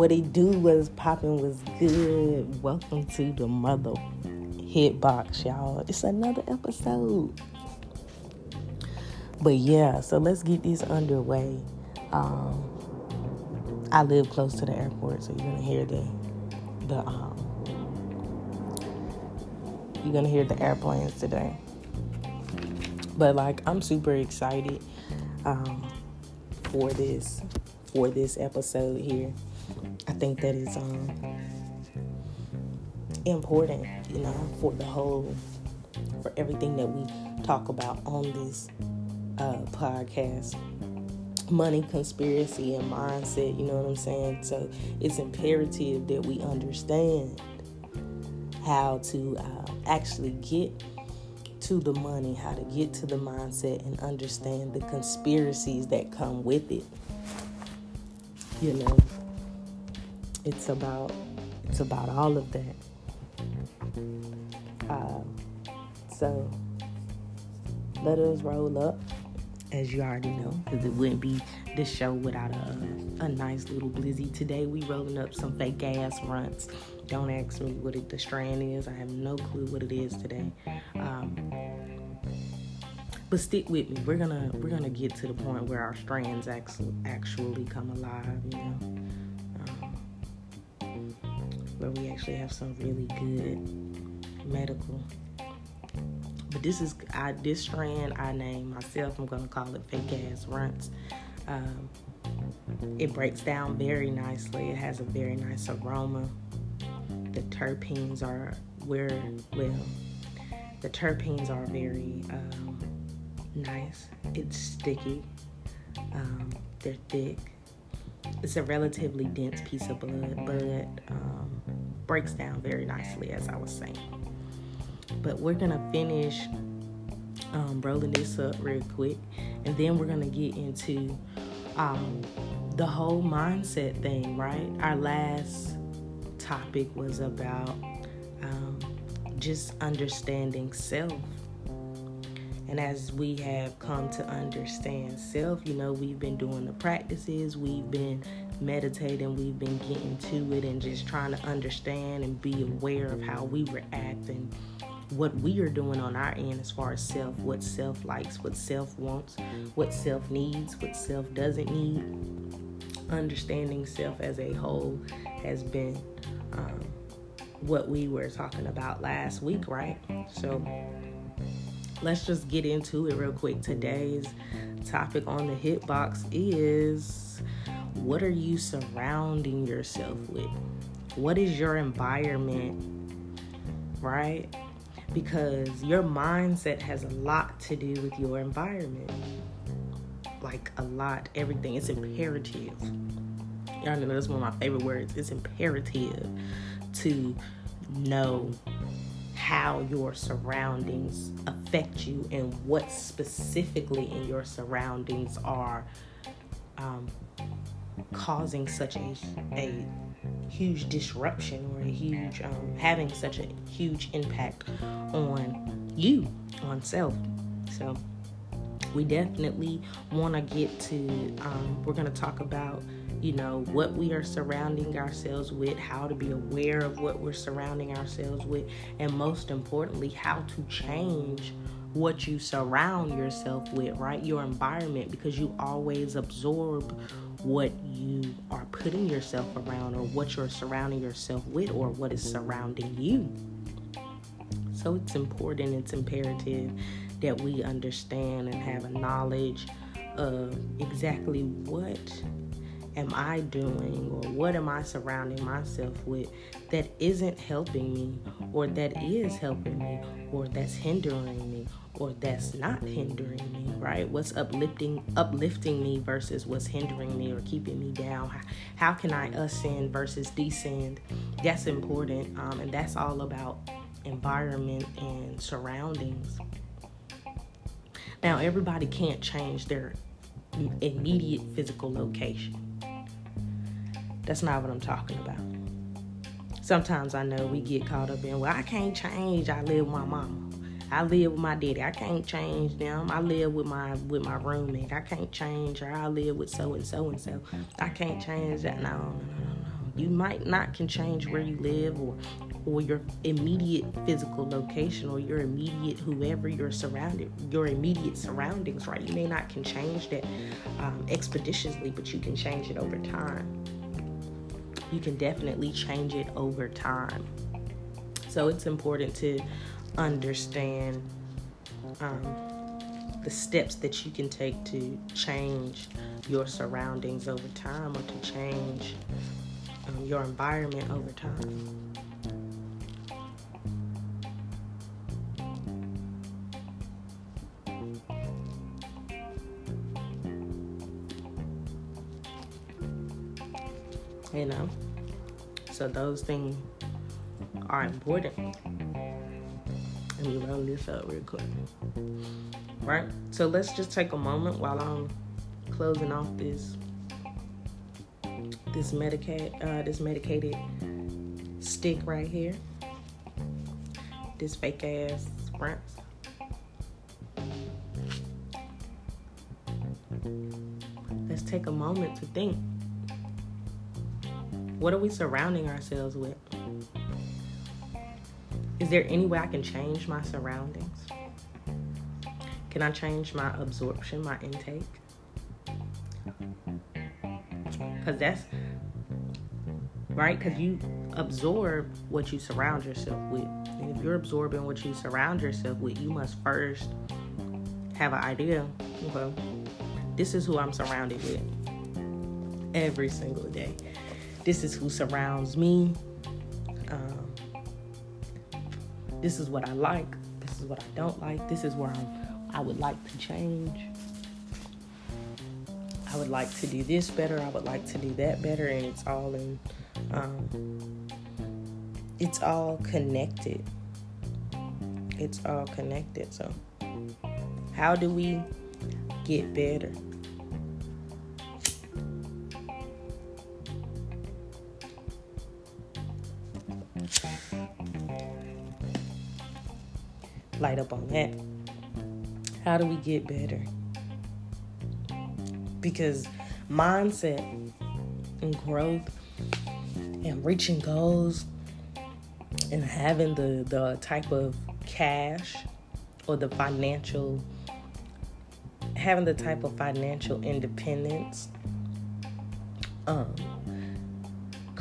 What he do was popping was good. Welcome to the mother hitbox, y'all. It's another episode. But yeah, so let's get this underway. Um, I live close to the airport, so you're gonna hear the the um, you're gonna hear the airplanes today. But like, I'm super excited um, for this for this episode here. I think that is um, important, you know, for the whole, for everything that we talk about on this uh, podcast. Money, conspiracy, and mindset, you know what I'm saying? So it's imperative that we understand how to uh, actually get to the money, how to get to the mindset, and understand the conspiracies that come with it. You know, it's about it's about all of that. Uh, so let us roll up, as you already know, because it wouldn't be the show without a, a nice little blizzy. Today we rolling up some fake ass Runtz. Don't ask me what it, the strand is. I have no clue what it is today. Um, but stick with me. We're gonna we're gonna get to the point where our strands actually actually come alive. You know, where we actually have some really good medical. But this is I this strand I name myself. I'm gonna call it fake ass Runtz. Um, it breaks down very nicely. It has a very nice aroma. The terpenes are where well, the terpenes are very um, nice. It's sticky. Um, they're thick. It's a relatively dense piece of blood, but um, breaks down very nicely, as I was saying. But we're gonna finish um, rolling this up real quick, and then we're gonna get into um, the whole mindset thing. Right? Our last topic was about um, just understanding self and as we have come to understand self, you know, we've been doing the practices, we've been meditating, we've been getting to it and just trying to understand and be aware of how we react and what we are doing on our end as far as self, what self likes, what self wants, what self needs, what self doesn't need. Understanding self as a whole has been um, what we were talking about last week, right? So, let's just get into it real quick. Today's topic on the hitbox is what are you surrounding yourself with? What is your environment? Right? Because your mindset has a lot to do with your environment. Like a lot, everything. It's imperative. Y'all know that's one of my favorite words. It's imperative to know how your surroundings affect you and what specifically in your surroundings are um, causing such a, a huge disruption or a huge um, having such a huge impact on you on self so we definitely want to get to um, we're going to talk about you know, what we are surrounding ourselves with, how to be aware of what we're surrounding ourselves with, and most importantly, how to change what you surround yourself with, right? Your environment, because you always absorb what you are putting yourself around or what you're surrounding yourself with or what is surrounding you. So it's important, it's imperative that we understand and have a knowledge of exactly what am I doing or what am I surrounding myself with that isn't helping me or that is helping me or that's hindering me or that's not hindering me, right? What's uplifting uplifting me versus what's hindering me or keeping me down? How can I ascend versus descend? That's important, um, and that's all about environment and surroundings. Now, everybody can't change their immediate physical location that's not what I'm talking about. Sometimes I know we get caught up in, well, I can't change. I live with my mama. I live with my daddy. I can't change them. I live with my with my roommate. I can't change her. I live with so and so and so. I can't change that. No, no, no, no. You might not can change where you live or or your immediate physical location or your immediate whoever you're surrounded your immediate surroundings right you may not can change that um, expeditiously but you can change it over time you can definitely change it over time so it's important to understand um, the steps that you can take to change your surroundings over time or to change um, your environment over time. You know, so those things are important. Let me roll this up real quick right? So let's just take a moment while I'm closing off this this medicated uh, this medicated stick right here. This fake ass Runtz. Let's take a moment to think. What are we surrounding ourselves with? Is there any way I can change my surroundings? Can I change my absorption, my intake? Because that's right, because you absorb what you surround yourself with. And if you're absorbing what you surround yourself with, you must first have an idea. Okay, this is who I'm surrounded with every single day. This is who surrounds me. Um, this is what I like. This is what I don't like. This is where I'm I would like to change. I would like to do this better. I would like to do that better. And it's all in, um, it's all connected. It's all connected. So, how do we get better? Light up on that. How do we get better? Because mindset and growth and reaching goals and having the, the type of cash or the financial having the type of financial independence um,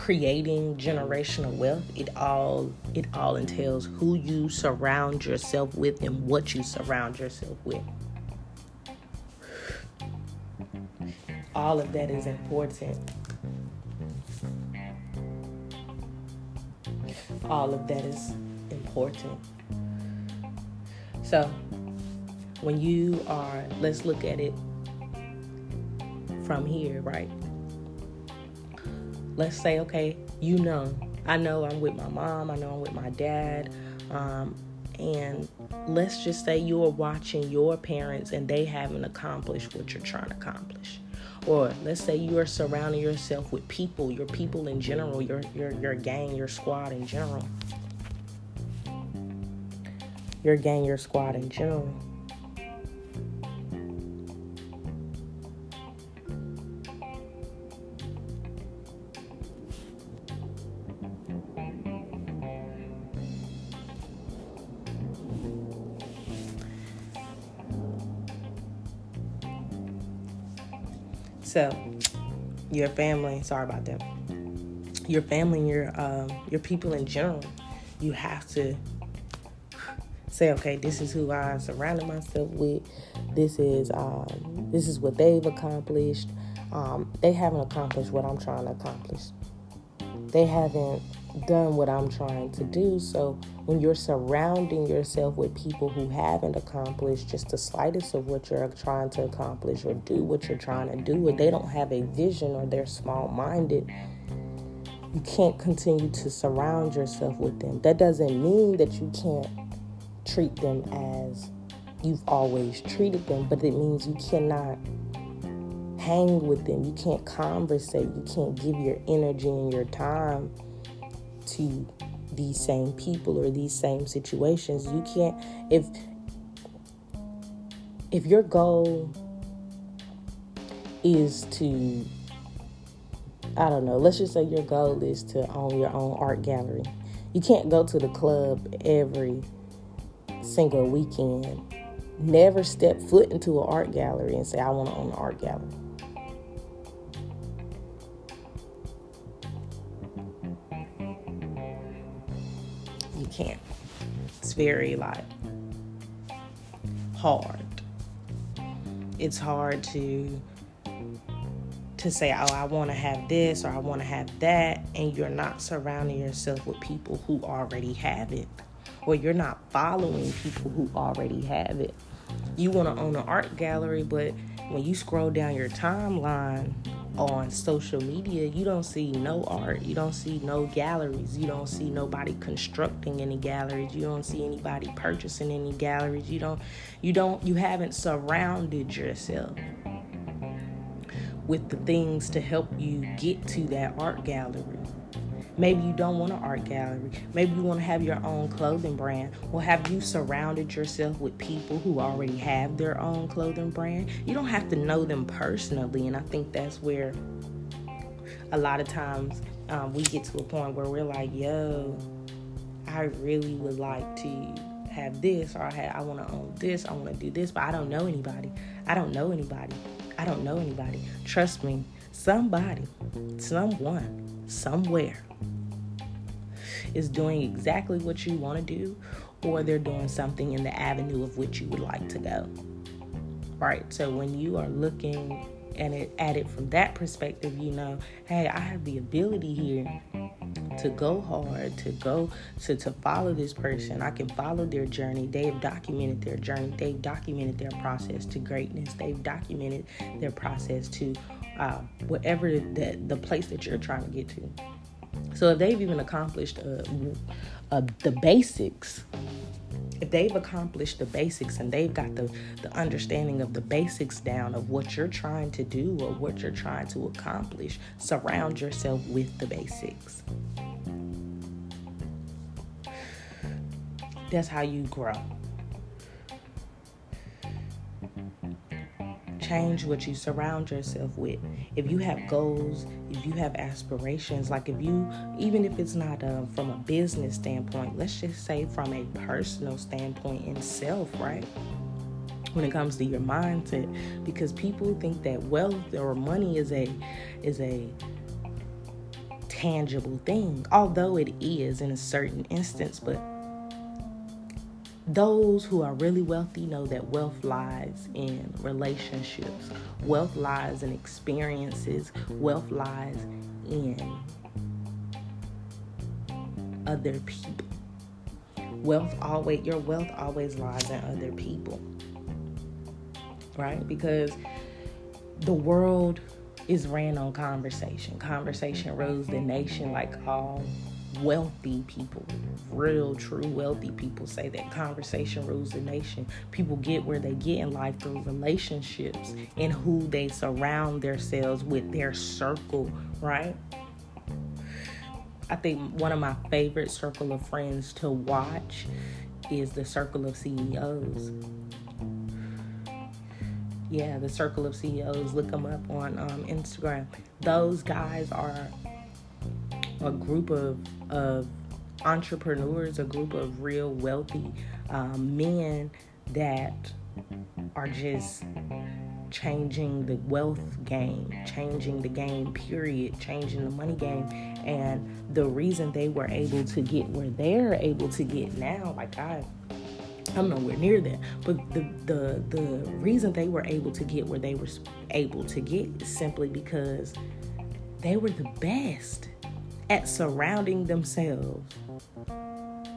creating generational wealth it all it all entails who you surround yourself with and what you surround yourself with. All of that is important. All of that is important. So when you are let's look at it from here right let's say, okay, you know, I know I'm with my mom, I know I'm with my dad, um, and let's just say you're watching your parents and they haven't accomplished what you're trying to accomplish. Or let's say you are surrounding yourself with people, your people in general, your your your gang, your squad in general. Your gang, your squad in general. So, your family, sorry about that. Your family your um, your people in general, you have to say, okay, this is who I surrounded myself with. This is um, this is what they've accomplished. Um, they haven't accomplished what I'm trying to accomplish. They haven't done what I'm trying to do. So when you're surrounding yourself with people who haven't accomplished just the slightest of what you're trying to accomplish or do what you're trying to do, or they don't have a vision or they're small minded, you can't continue to surround yourself with them. That doesn't mean that you can't treat them as you've always treated them, but it means you cannot hang with them. You can't conversate. You can't give your energy and your time to these same people or these same situations. You can't if if your goal is to I don't know, let's just say your goal is to own your own art gallery. You can't go to the club every single weekend. Never step foot into an art gallery and say, I want to own an art gallery. Very like hard. It's hard to to say, oh, I want to have this or I want to have that, and you're not surrounding yourself with people who already have it, or you're not following people who already have it. You want to own an art gallery, but when you scroll down your timeline on social media, you don't see no art, you don't see no galleries, you don't see nobody constructing any galleries, you don't see anybody purchasing any galleries, you don't, you don't, you haven't surrounded yourself with the things to help you get to that art gallery. Maybe you don't want an art gallery. Maybe you want to have your own clothing brand. Well, have you surrounded yourself with people who already have their own clothing brand? You don't have to know them personally. And I think that's where a lot of times um, we get to a point where we're like, yo, I really would like to have this, or I, I want to own this, I want to do this, but I don't know anybody. I don't know anybody. I don't know anybody. Trust me, somebody, someone, somewhere is doing exactly what you want to do, or they're doing something in the avenue of which you would like to go. Right? So when you are looking and it, at it from that perspective, you know, hey, I have the ability here to go hard, to go to, to follow this person. I can follow their journey. They've documented their journey. They've documented their process to greatness. They've documented their process to uh, whatever the, the place that you're trying to get to. So if they've even accomplished uh, uh, the basics, if they've accomplished the basics and they've got the, the understanding of the basics down of what you're trying to do or what you're trying to accomplish, surround yourself with the basics. That's how you grow. Change what you surround yourself with. If you have goals, if you have aspirations, like if you, even if it's not uh, from a business standpoint, let's just say from a personal standpoint in self, right? when it comes to your mindset because people think that wealth or money is a is a tangible thing although it is in a certain instance but those who are really wealthy know that wealth lies in relationships, wealth lies in experiences, wealth lies in other people. Wealth always your wealth always lies in other people. Right? Because the world is ran on conversation. Conversation rules the nation like all wealthy people, real, true wealthy people say that conversation rules the nation. People get where they get in life through relationships and who they surround themselves with, their circle, right? I think one of my favorite circle of friends to watch is the circle of CEOs. Yeah, the circle of CEOs. Look them up on um, Instagram. Those guys are a group of, of entrepreneurs, a group of real wealthy um, men that are just changing the wealth game, changing the game, period, changing the money game. And the reason they were able to get where they're able to get now, like I I'm nowhere near that. But the the the reason they were able to get where they were able to get is simply because they were the best at surrounding themselves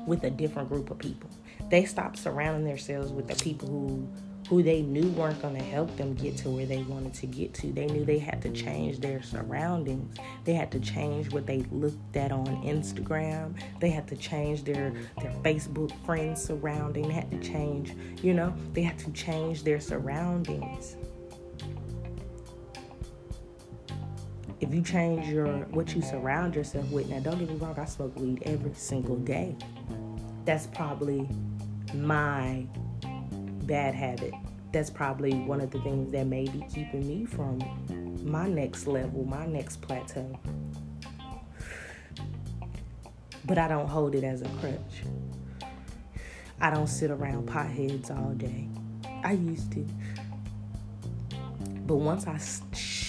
with a different group of people. They stopped surrounding themselves with the people who who they knew weren't going to help them get to where they wanted to get to. They knew they had to change their surroundings. They had to change what they looked at on Instagram. They had to change their their Facebook friends surrounding. They had to change, you know, they had to change their surroundings. If you change your what you surround yourself with now don't get me wrong i smoke weed every single day that's probably my bad habit that's probably one of the things that may be keeping me from my next level, my next plateau. But I don't hold it as a crutch. I don't sit around potheads all day. I used to. But once I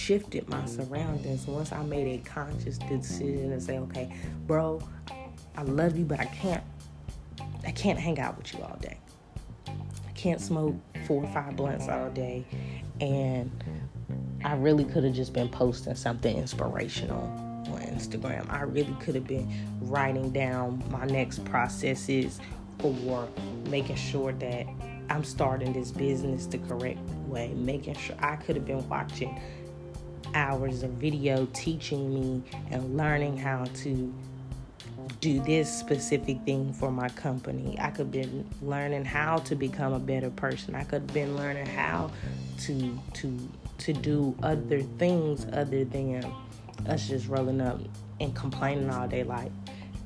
shifted my surroundings, once I made a conscious decision to say, okay, bro, I love you, but I can't I can't hang out with you all day. I can't smoke four or five blunts all day. And I really could have just been posting something inspirational on Instagram. I really could have been writing down my next processes or making sure that I'm starting this business the correct way, making sure I could have been watching hours of video teaching me and learning how to do this specific thing for my company. I could have been learning how to become a better person. I could have been learning how to to to do other things other than us just rolling up and complaining all day like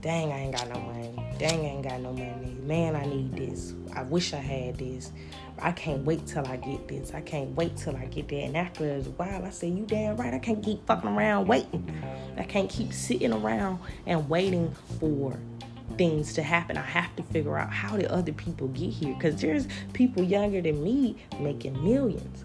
dang, I ain't got no money. Dang, I ain't got no money. Man, I need this. I wish I had this. I can't wait till I get this. I can't wait till I get that. And after a while, I say, You damn right. I can't keep fucking around waiting. I can't keep sitting around and waiting for things to happen. I have to figure out how did other people get here? Because there's people younger than me making millions.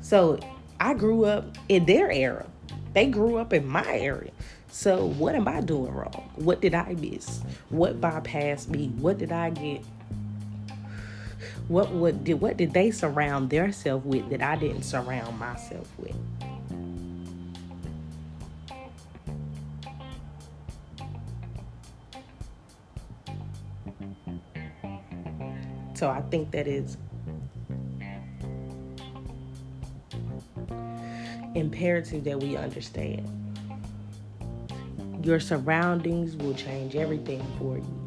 So I grew up in their era. They grew up in my area. So what am I doing wrong? What did I miss? What bypassed me? What did I get? What what did what did they surround themselves with that I didn't surround myself with? So I think that is imperative that we understand. Your surroundings will change everything for you.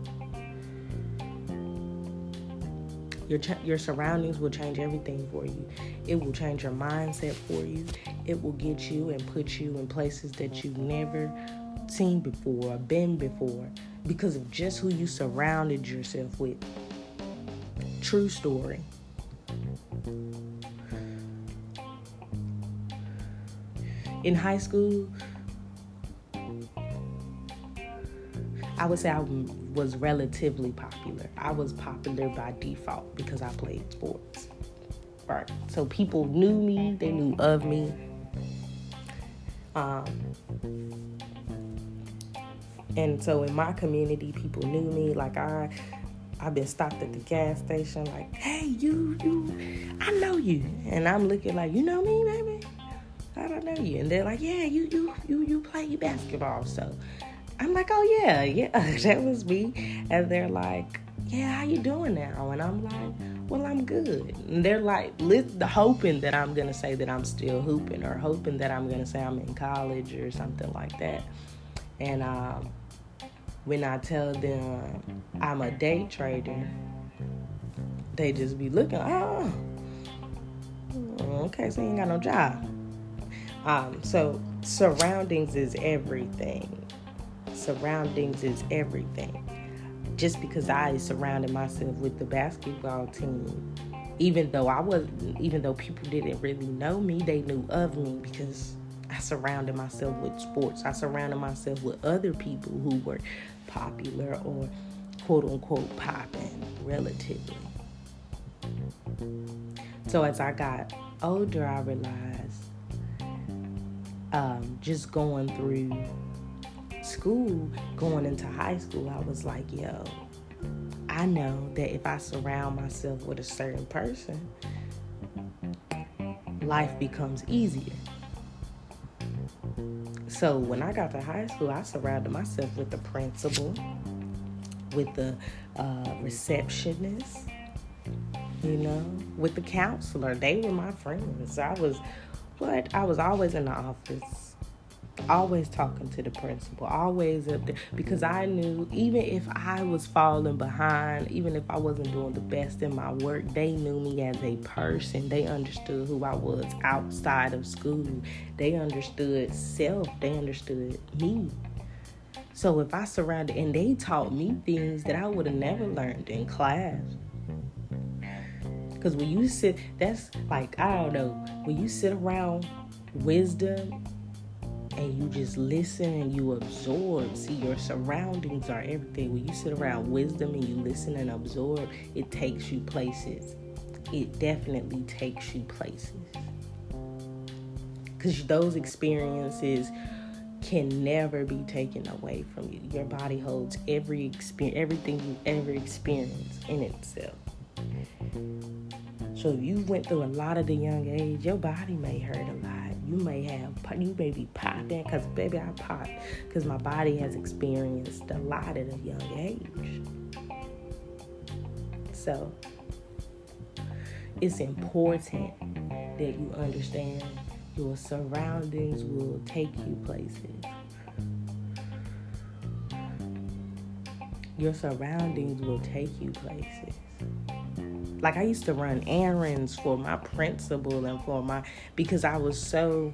Your, your surroundings will change everything for you. It will change your mindset for you. It will get you and put you in places that you've never seen before or been before because of just who you surrounded yourself with. True story. in high school, I would say I was relatively popular. I was popular by default because I played sports. Right. So people knew me, they knew of me. Um, and so in my community, people knew me. Like I, I've been stopped at the gas station. Like, hey, you, you, I know you, and I'm looking like, you know me, baby. I don't know you. And they're like, yeah, you you you you play basketball. So I'm like, oh yeah, yeah, that was me. And they're like, yeah, how you doing now? And I'm like, well, I'm good. And they're like, hoping that I'm gonna say that I'm still hooping, or hoping that I'm gonna say I'm in college or something like that. And um, when I tell them I'm a day trader, they just be looking, oh, okay, so you ain't got no job. Um, so surroundings is everything. Surroundings is everything. Just because I surrounded myself with the basketball team, even though I was, even though people didn't really know me, they knew of me because I surrounded myself with sports. I surrounded myself with other people who were popular or quote unquote popping relatively. So as I got older, I realized um, just going through school, going into high school, I was like, yo, I know that if I surround myself with a certain person, life becomes easier. So when I got to high school, I surrounded myself with the principal, with the uh, receptionist, you know, with the counselor. They were my friends. I was but I was always in the office, always talking to the principal, always up there because I knew even if I was falling behind, even if I wasn't doing the best in my work, they knew me as a person. They understood who I was outside of school. They understood self, they understood me. So if I surrounded and they taught me things that I would have never learned in class. Because when you sit, that's like, I don't know, when you sit around wisdom and you just listen and you absorb. See, your surroundings are everything. When you sit around wisdom and you listen and absorb, it takes you places. It definitely takes you places. Because those experiences can never be taken away from you. Your body holds every experience, everything you ever experienced in itself. So if you went through a lot at a young age, your body may hurt a lot. You may have, you may be popping, because baby, I pop, because my body has experienced a lot at a young age. So it's important that you understand your surroundings will take you places. Your surroundings will take you places. Like I used to run errands for my principal and for my because I was so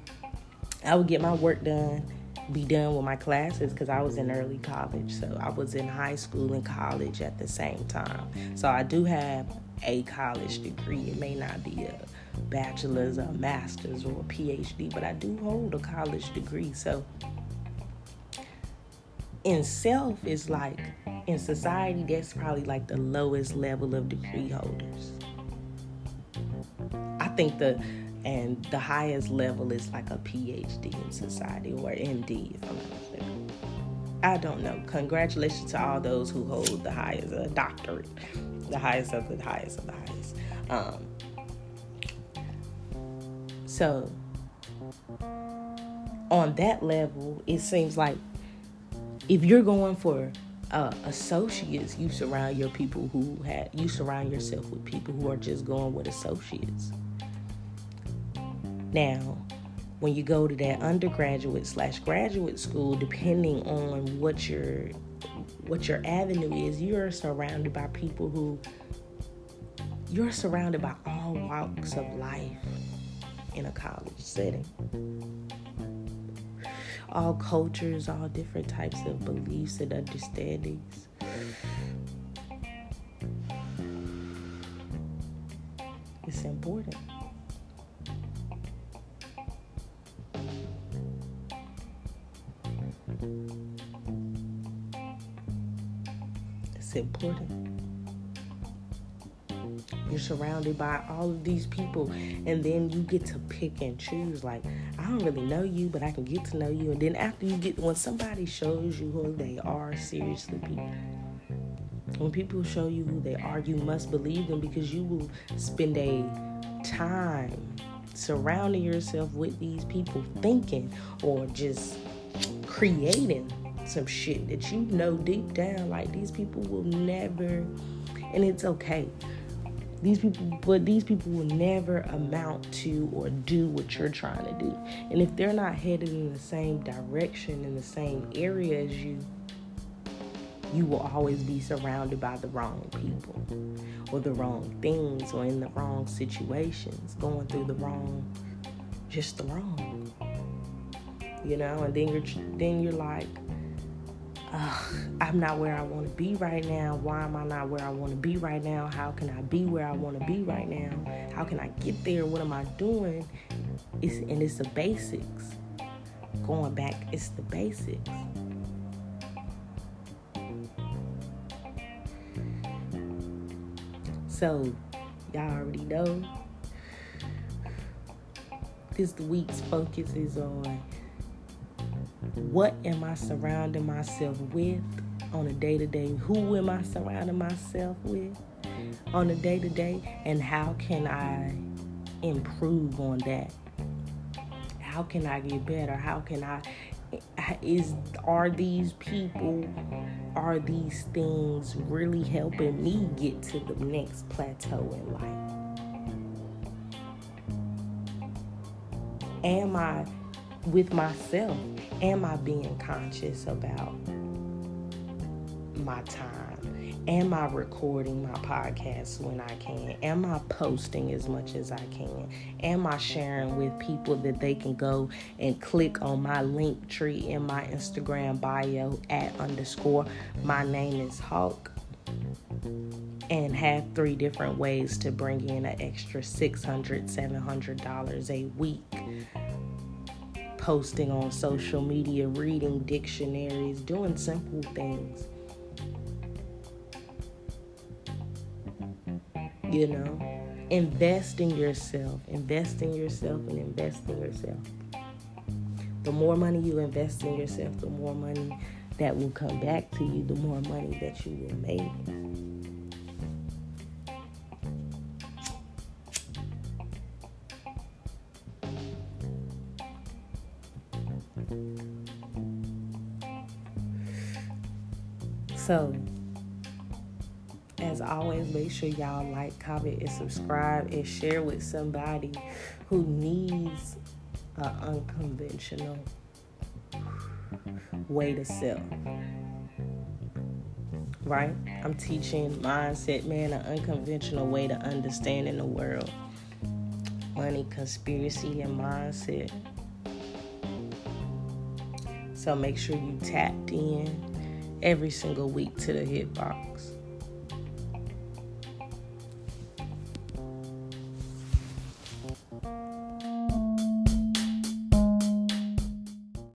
I would get my work done, be done with my classes because I was in early mm-hmm. college. So I was in high school and college at the same time. So I do have a college degree. It may not be a bachelor's, a master's, or a PhD, but I do hold a college degree. So in self is like in society that's probably like the lowest level of degree holders. I think the and the highest level is like a phd in society or nd if i'm not mistaken. I don't know. Congratulations to all those who hold the highest uh, doctorate. The highest of the highest of the highest. Um, so on that level it seems like if you're going for uh, associates, you surround your people who had you surround yourself with people who are just going with associates. Now, when you go to that undergraduate slash graduate school, depending on what your what your avenue is, you're surrounded by people who you're surrounded by all walks of life in a college setting all cultures, all different types of beliefs and understandings. It's important. It's important. You're surrounded by all of these people, and then you get to pick and choose. Like, don't really know you, but I can get to know you. And then after you get, when somebody shows you who they are, seriously, people. When people show you who they are, you must believe them because you will spend a time surrounding yourself with these people, thinking or just creating some shit that you know deep down, like these people will never, and it's okay. These people, but these people will never amount to or do what you're trying to do. And if they're not headed in the same direction, in the same area as you, you will always be surrounded by the wrong people or the wrong things or in the wrong situations, going through the wrong, just the wrong. You know, and then you're then you're like, I'm not where I want to be right now. Why am I not where I want to be right now? How can I be where I want to be right now? How can I get there? What am I doing? It's and it's the basics. Going back, it's the basics. So, y'all already know this week's focus is on what am I surrounding myself with on a day to day? Who am I surrounding myself with on a day to day? And how can I improve on that? How can I get better? How can I is are these people are these things really helping me get to the next plateau in life? Am I with myself? Am I being conscious about my time? Am I recording my podcast when I can? Am I posting as much as I can? Am I sharing with people that they can go and click on my Linktree in my Instagram bio at underscore my name is Hawk? and have three different ways to bring in an extra $600, $700 a week. Posting on social media, reading dictionaries, doing simple things. You know, invest in yourself, invest in yourself, and invest in yourself. The more money you invest in yourself, the more money that will come back to you, the more money that you will make. So, as always, make sure y'all like, comment, and subscribe and share with somebody who needs an unconventional way to sell. Right? I'm teaching mindset, man, an unconventional way to understanding the world. Money, conspiracy, and mindset. So make sure you tapped in every single week to the hitbox.